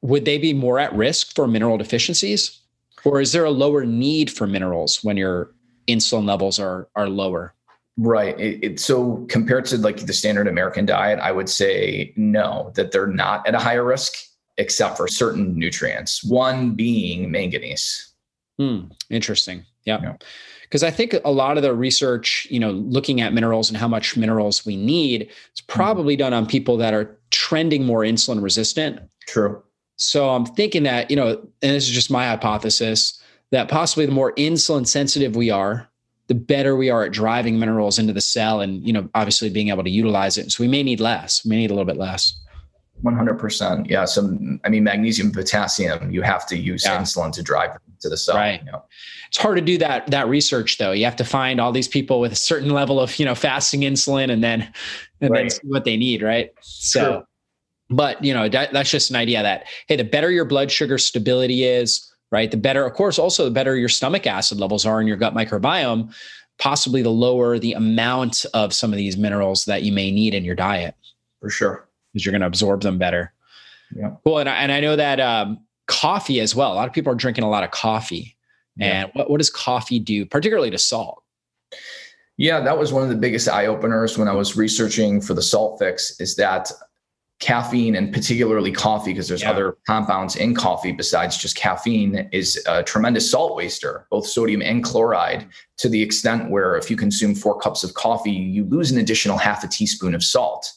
would they be more at risk for mineral deficiencies? Or is there a lower need for minerals when your insulin levels are are lower? Right. It, it, so compared to like the standard American diet, I would say no, that they're not at a higher risk except for certain nutrients, one being manganese. Hmm. Interesting. Yeah. Because I think a lot of the research, you know, looking at minerals and how much minerals we need, it's mm-hmm. probably mm-hmm. done on people that are trending more insulin resistant. True. So I'm thinking that, you know, and this is just my hypothesis, that possibly the more insulin sensitive we are, the better we are at driving minerals into the cell and, you know, obviously being able to utilize it. So we may need less, we may need a little bit less. 100%. Yeah. So, I mean, magnesium, potassium, you have to use yeah. insulin to drive to the cell. Right. You know? It's hard to do that, that research though. You have to find all these people with a certain level of, you know, fasting insulin and then, and right. then see what they need. Right. So, True. But you know, that, that's just an idea that, Hey, the better your blood sugar stability is, right. The better, of course, also the better your stomach acid levels are in your gut microbiome, possibly the lower the amount of some of these minerals that you may need in your diet. For sure because you're going to absorb them better. Yeah. Cool. And I, and I know that um, coffee as well. A lot of people are drinking a lot of coffee. Yeah. And what, what does coffee do, particularly to salt? Yeah, that was one of the biggest eye openers when I was researching for the salt fix is that caffeine and particularly coffee, because there's yeah. other compounds in coffee besides just caffeine, is a tremendous salt waster, both sodium and chloride, to the extent where if you consume four cups of coffee, you lose an additional half a teaspoon of salt.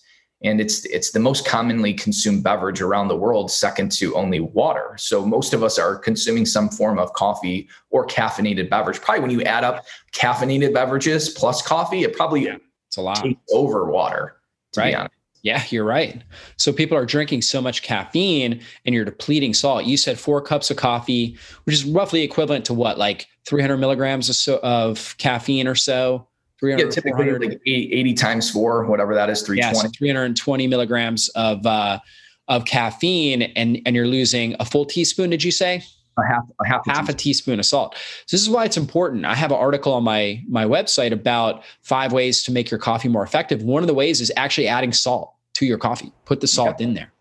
And it's it's the most commonly consumed beverage around the world second to only water. So most of us are consuming some form of coffee or caffeinated beverage. Probably when you add up caffeinated beverages plus coffee it probably yeah, it's a lot. over water right yeah you're right so people are drinking so much caffeine and you're depleting salt you said four cups of coffee which is roughly equivalent to what like 300 milligrams of, so, of caffeine or so yeah, typically like 80 times four, whatever that is, 320. Yeah, so 320 milligrams of uh, of caffeine, and and you're losing a full teaspoon. Did you say? A half, a half, a half teaspoon. a teaspoon of salt. So this is why it's important. I have an article on my my website about five ways to make your coffee more effective. One of the ways is actually adding salt to your coffee. Put the salt yeah. in there.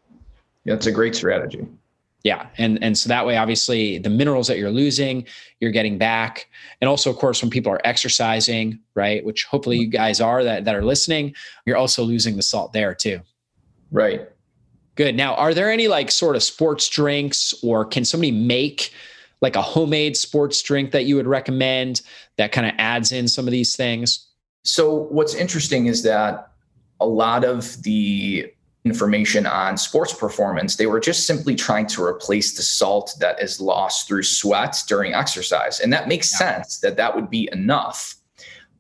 Yeah, it's a great strategy. Yeah. And, and so that way, obviously, the minerals that you're losing, you're getting back. And also, of course, when people are exercising, right, which hopefully you guys are that, that are listening, you're also losing the salt there too. Right. Good. Now, are there any like sort of sports drinks or can somebody make like a homemade sports drink that you would recommend that kind of adds in some of these things? So, what's interesting is that a lot of the information on sports performance. They were just simply trying to replace the salt that is lost through sweat during exercise. And that makes yeah. sense that that would be enough.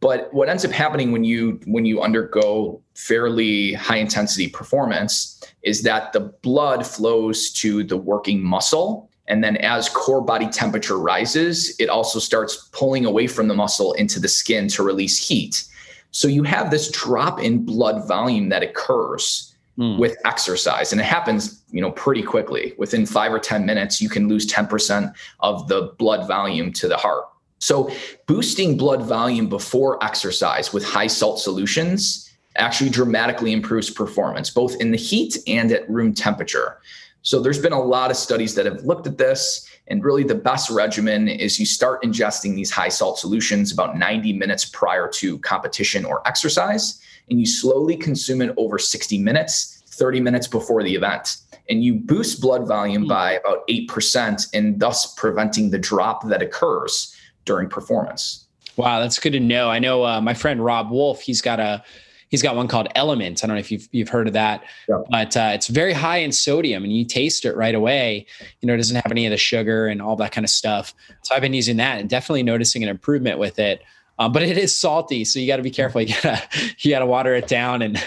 But what ends up happening when you when you undergo fairly high intensity performance is that the blood flows to the working muscle and then as core body temperature rises, it also starts pulling away from the muscle into the skin to release heat. So you have this drop in blood volume that occurs mm. with exercise and it happens you know pretty quickly. Within 5 or 10 minutes you can lose 10% of the blood volume to the heart. So boosting blood volume before exercise with high salt solutions actually dramatically improves performance both in the heat and at room temperature so there's been a lot of studies that have looked at this and really the best regimen is you start ingesting these high salt solutions about 90 minutes prior to competition or exercise and you slowly consume it over 60 minutes, 30 minutes before the event. And you boost blood volume by about 8% and thus preventing the drop that occurs during performance. Wow, that's good to know. I know uh, my friend Robb Wolf, he's got a he's got one called LMNT. I don't know if you've you've heard of that, yeah. but uh, it's very high in sodium, and you taste it right away. You know, it doesn't have any of the sugar and all that kind of stuff. So I've been using that and definitely noticing an improvement with it. Um, but it is salty, so you got to be careful. You gotta you gotta water it down and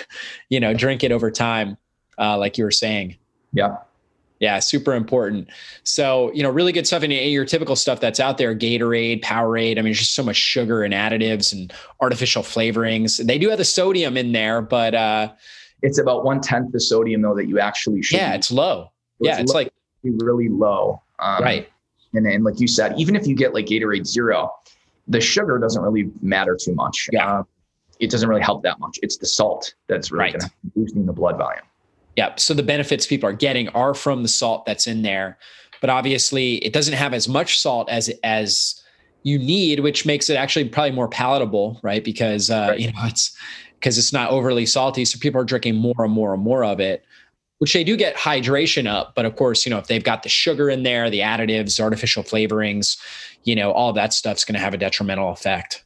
you know drink it over time, uh, like you were saying. Yeah. Yeah, super important. So, you know, really good stuff. And your typical stuff that's out there, Gatorade, Powerade. I mean, there's just so much sugar and additives and artificial flavorings. They do have the sodium in there, but uh it's about one tenth the sodium though that you actually should. Yeah, it's low. So yeah, it's, it's low, like really low. Um, right. And then, like you said, even if you get like Gatorade Zero, the sugar doesn't really matter too much. Yeah. Uh, it doesn't really help that much. It's the salt that's really right. boosting the blood volume. Yeah. So the benefits people are getting are from the salt that's in there, but obviously it doesn't have as much salt as as you need, which makes it actually probably more palatable, right? Because uh, right. you know it's because it's not overly salty, so people are drinking more and more and more of it. Which they do get hydration up, but of course, you know if they've got the sugar in there, the additives, artificial flavorings, you know all that stuff's going to have a detrimental effect.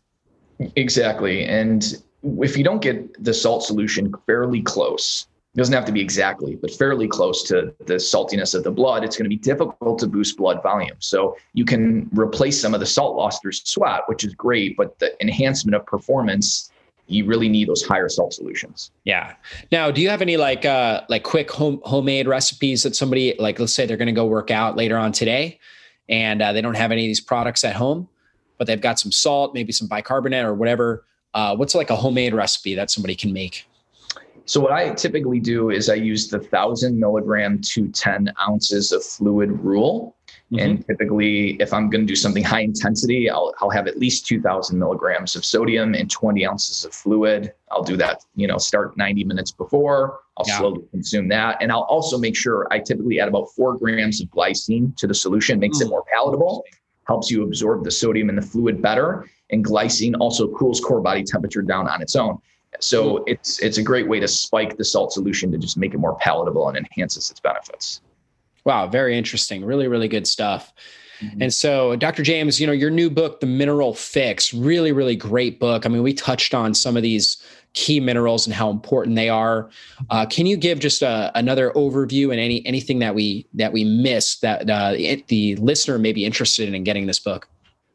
Exactly, and if you don't get the salt solution fairly close it doesn't have to be exactly, but fairly close to the saltiness of the blood, it's going to be difficult to boost blood volume. So you can replace some of the salt loss through sweat, which is great, but the enhancement of performance, you really need those higher salt solutions. Yeah. Now, do you have any like uh like quick home homemade recipes that somebody like let's say they're going to go work out later on today and uh, they don't have any of these products at home, but they've got some salt, maybe some bicarbonate or whatever. Uh, what's like a homemade recipe that somebody can make? So what I typically do is I use the thousand milligram to 10 ounces of fluid rule. Mm-hmm. And typically, if I'm going to do something high intensity, I'll, I'll have at least 2000 milligrams of sodium and 20 ounces of fluid. I'll do that, you know, start 90 minutes before. I'll yeah. slowly consume that. And I'll also make sure I typically add about four grams of glycine to the solution, makes mm. it more palatable, helps you absorb the sodium and the fluid better. And glycine also cools core body temperature down on its own. So hmm. it's it's a great way to spike the salt solution to just make it more palatable and enhances its benefits. Wow, very interesting. Really, really good stuff. Mm-hmm. And so, Dr. James, you know, your new book, The Mineral Fix, really, really great book. I mean, we touched on some of these key minerals and how important they are. Uh, can you give just a, another overview and any anything that we that we missed that uh, it, the listener may be interested in getting this book?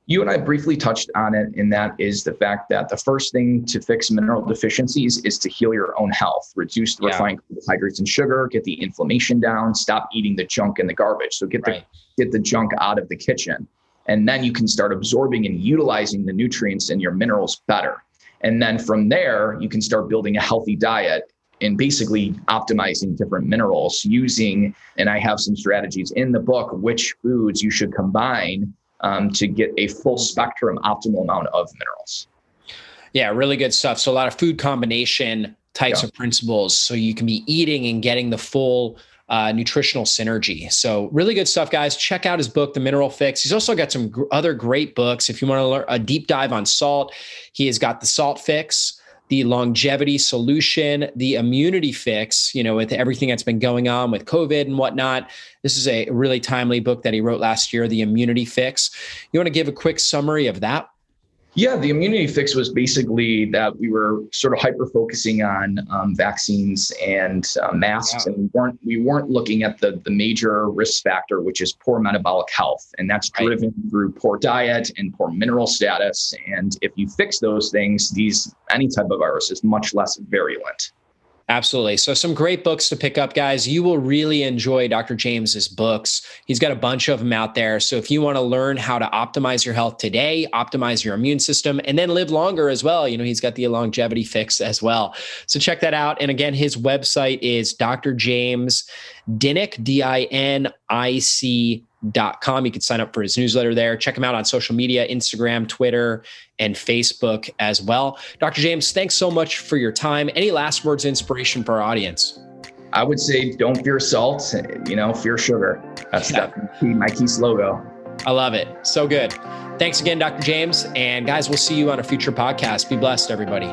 You and I briefly touched on it, and that is the fact that the first thing to fix mineral deficiencies is to heal your own health, reduce the yeah. refined carbohydrates and sugar, get the inflammation down, stop eating the junk and the garbage. So get right. the get the junk out of the kitchen, and then you can start absorbing and utilizing the nutrients and your minerals better. And then from there, you can start building a healthy diet and basically optimizing different minerals using. And I have some strategies in the book which foods you should combine um, to get a full spectrum optimal amount of minerals. Yeah, really good stuff. So a lot of food combination types yeah. of principles. So you can be eating and getting the full uh, nutritional synergy. So really good stuff, guys. Check out his book, The Mineral Fix. He's also got some gr- other great books. If you want to learn a deep dive on salt, he has got the Salt Fix the longevity solution, the immunity fix, you know, with everything that's been going on with COVID and whatnot. This is a really timely book that he wrote last year, The Immunity Fix. You want to give a quick summary of that? Yeah, the immunity fix was basically that we were sort of hyper focusing on um, vaccines and uh, masks, and we weren't we weren't looking at the the major risk factor, which is poor metabolic health, and that's driven through poor diet and poor mineral status. And if you fix those things, these any type of virus is much less virulent. Absolutely. So, some great books to pick up, guys. You will really enjoy Dr. James's books. He's got a bunch of them out there. So, if you want to learn how to optimize your health today, optimize your immune system, and then live longer as well, you know, he's got the longevity fix as well. So, check that out. And again, his website is Dr. James Dinic, D I N I C com. You can sign up for his newsletter there. Check him out on social media Instagram, Twitter, and Facebook as well. Dr. James, thanks so much for your time. Any last words of inspiration for our audience? I would say don't fear salt, you know, fear sugar. That's yeah. definitely my key logo. I love it. So good. Thanks again, Dr. James. And guys, we'll see you on a future podcast. Be blessed, everybody.